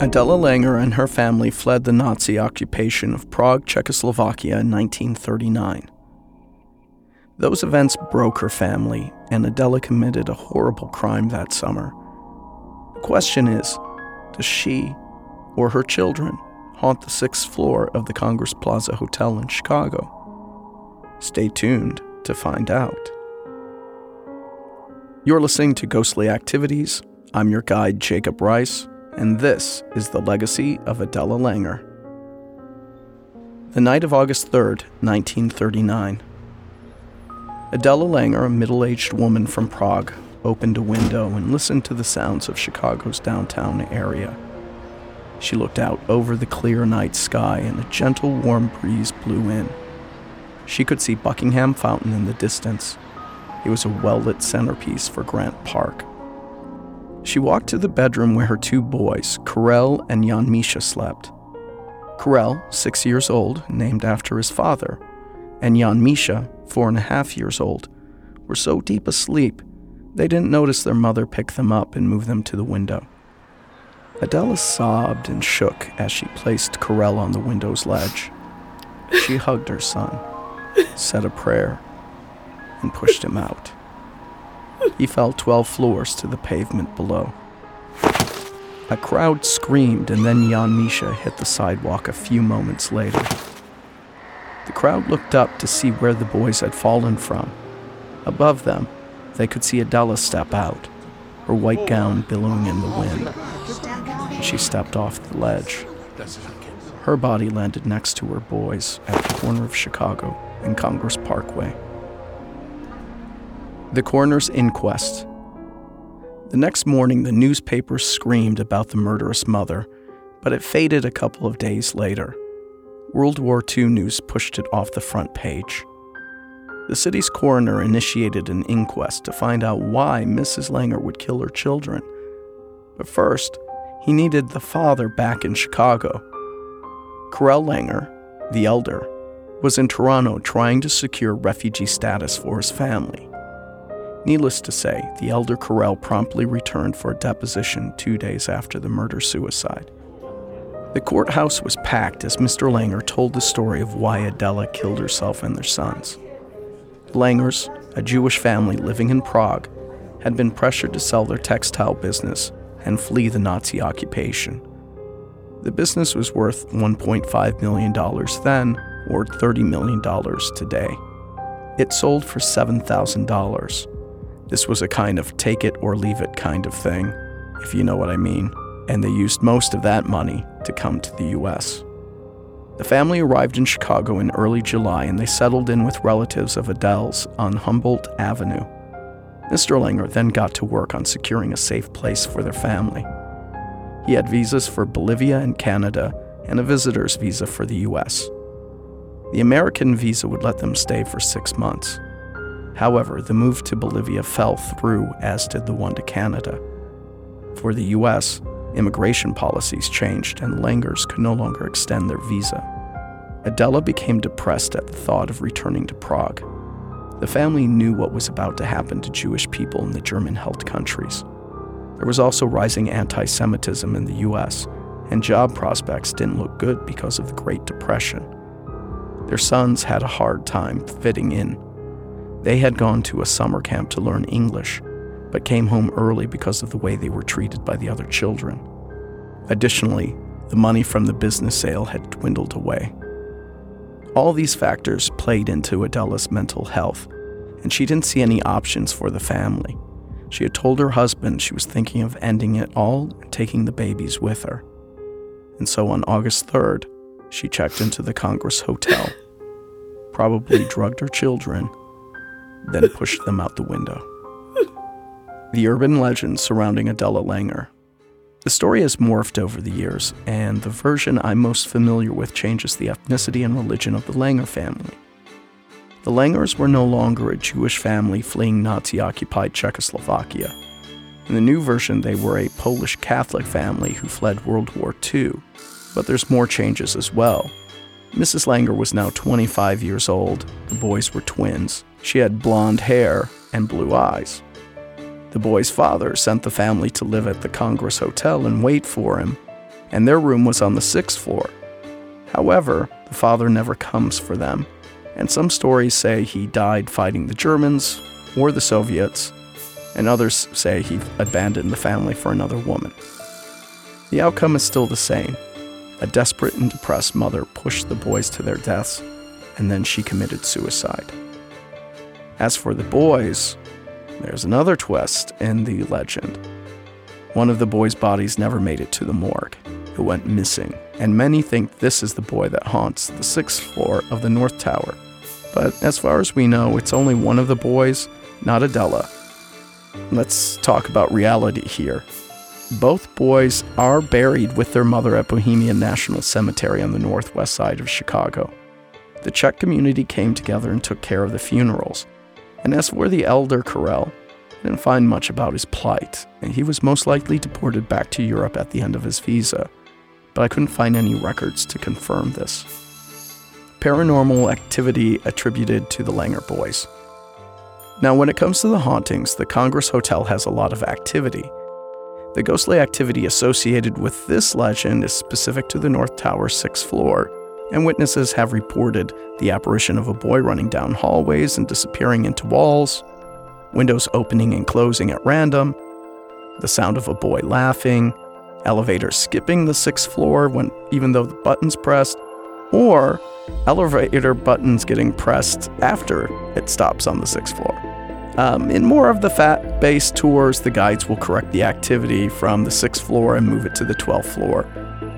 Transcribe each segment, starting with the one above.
Adela Langer and her family fled the Nazi occupation of Prague, Czechoslovakia in 1939. Those events broke her family, and Adela committed a horrible crime that summer. The question is does she or her children haunt the sixth floor of the Congress Plaza Hotel in Chicago? Stay tuned to find out. You're listening to Ghostly Activities. I'm your guide, Jacob Rice, and this is the legacy of Adela Langer. The night of August 3rd, 1939. Adela Langer, a middle aged woman from Prague, opened a window and listened to the sounds of Chicago's downtown area. She looked out over the clear night sky, and a gentle, warm breeze blew in. She could see Buckingham Fountain in the distance. It was a well lit centerpiece for Grant Park. She walked to the bedroom where her two boys, Karel and Jan Misha, slept. Karel, six years old, named after his father, and Jan Misha, four and a half years old, were so deep asleep they didn't notice their mother pick them up and move them to the window. Adela sobbed and shook as she placed Karel on the window's ledge. She hugged her son, said a prayer, and pushed him out. He fell 12 floors to the pavement below. A crowd screamed, and then Jan Misha hit the sidewalk a few moments later. The crowd looked up to see where the boys had fallen from. Above them, they could see Adela step out, her white gown billowing in the wind. She stepped off the ledge. Her body landed next to her boys at the corner of Chicago and Congress Parkway. The coroner's inquest. The next morning, the newspapers screamed about the murderous mother, but it faded a couple of days later. World War II news pushed it off the front page. The city's coroner initiated an inquest to find out why Mrs. Langer would kill her children. But first, he needed the father back in Chicago. Karel Langer, the elder, was in Toronto trying to secure refugee status for his family. Needless to say, the elder Karel promptly returned for a deposition two days after the murder suicide. The courthouse was packed as Mr. Langer told the story of why Adela killed herself and their sons. Langers, a Jewish family living in Prague, had been pressured to sell their textile business and flee the Nazi occupation. The business was worth $1.5 million then, or $30 million today. It sold for $7,000. This was a kind of take it or leave it kind of thing, if you know what I mean and they used most of that money to come to the US. The family arrived in Chicago in early July and they settled in with relatives of Adela's on Humboldt Avenue. Mr. Langer then got to work on securing a safe place for their family. He had visas for Bolivia and Canada and a visitor's visa for the US. The American visa would let them stay for six months. However, the move to Bolivia fell through, as did the one to Canada. For the US, Immigration policies changed, and Langers could no longer extend their visa. Adela became depressed at the thought of returning to Prague. The family knew what was about to happen to Jewish people in the German held countries. There was also rising anti Semitism in the US, and job prospects didn't look good because of the Great Depression. Their sons had a hard time fitting in. They had gone to a summer camp to learn English, but came home early because of the way they were treated by the other children. Additionally, the money from the business sale had dwindled away. All these factors played into Adela's mental health, and she didn't see any options for the family. She had told her husband she was thinking of ending it all and taking the babies with her. And so on August 3rd, she checked into the Congress Hotel, probably drugged her children, then pushed them out the window the urban legend surrounding Adela Langer. The story has morphed over the years, and the version I'm most familiar with changes the ethnicity and religion of the Langer family. The Langers were no longer a Jewish family fleeing Nazi occupied Czechoslovakia. In the new version, they were a Polish Catholic family who fled World War II. But there's more changes as well. Mrs. Langer was now 25 years old. The boys were twins. She had blonde hair and blue eyes. The boy's father sent the family to live at the Congress Hotel and wait for him, and their room was on the sixth floor. However, the father never comes for them, and some stories say he died fighting the Germans or the Soviets, and others say he abandoned the family for another woman. The outcome is still the same. A desperate and depressed mother pushed the boys to their deaths, and then she committed suicide. As for the boys, there's another twist in the legend. One of the boys' bodies never made it to the morgue. It went missing, and many think this is the boy that haunts the sixth floor of the North Tower. But as far as we know, it's only one of the boys, not Adela. Let's talk about reality here. Both boys are buried with their mother at Bohemian National Cemetery on the northwest side of Chicago. The Czech community came together and took care of the funerals. And as for the elder Karel, I didn't find much about his plight, and he was most likely deported back to Europe at the end of his visa, but I couldn't find any records to confirm this. Paranormal activity attributed to the Langer boys. Now, when it comes to the hauntings, the Congress Hotel has a lot of activity. The ghostly activity associated with this legend is specific to the North Tower's sixth floor, and witnesses have reported the apparition of a boy running down hallways and disappearing into walls, windows opening and closing at random, the sound of a boy laughing, elevators skipping the sixth floor when even though the button's pressed, or elevator buttons getting pressed after it stops on the sixth floor. Um, in more of the fat based tours, the guides will correct the activity from the sixth floor and move it to the 12th floor.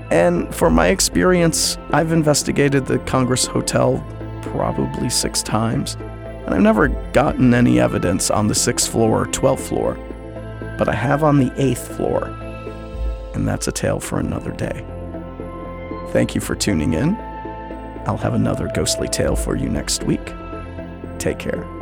And for my experience, I've investigated the Congress Hotel probably six times, and I've never gotten any evidence on the sixth floor or 12th floor, but I have on the eighth floor, and that's a tale for another day. Thank you for tuning in. I'll have another ghostly tale for you next week. Take care.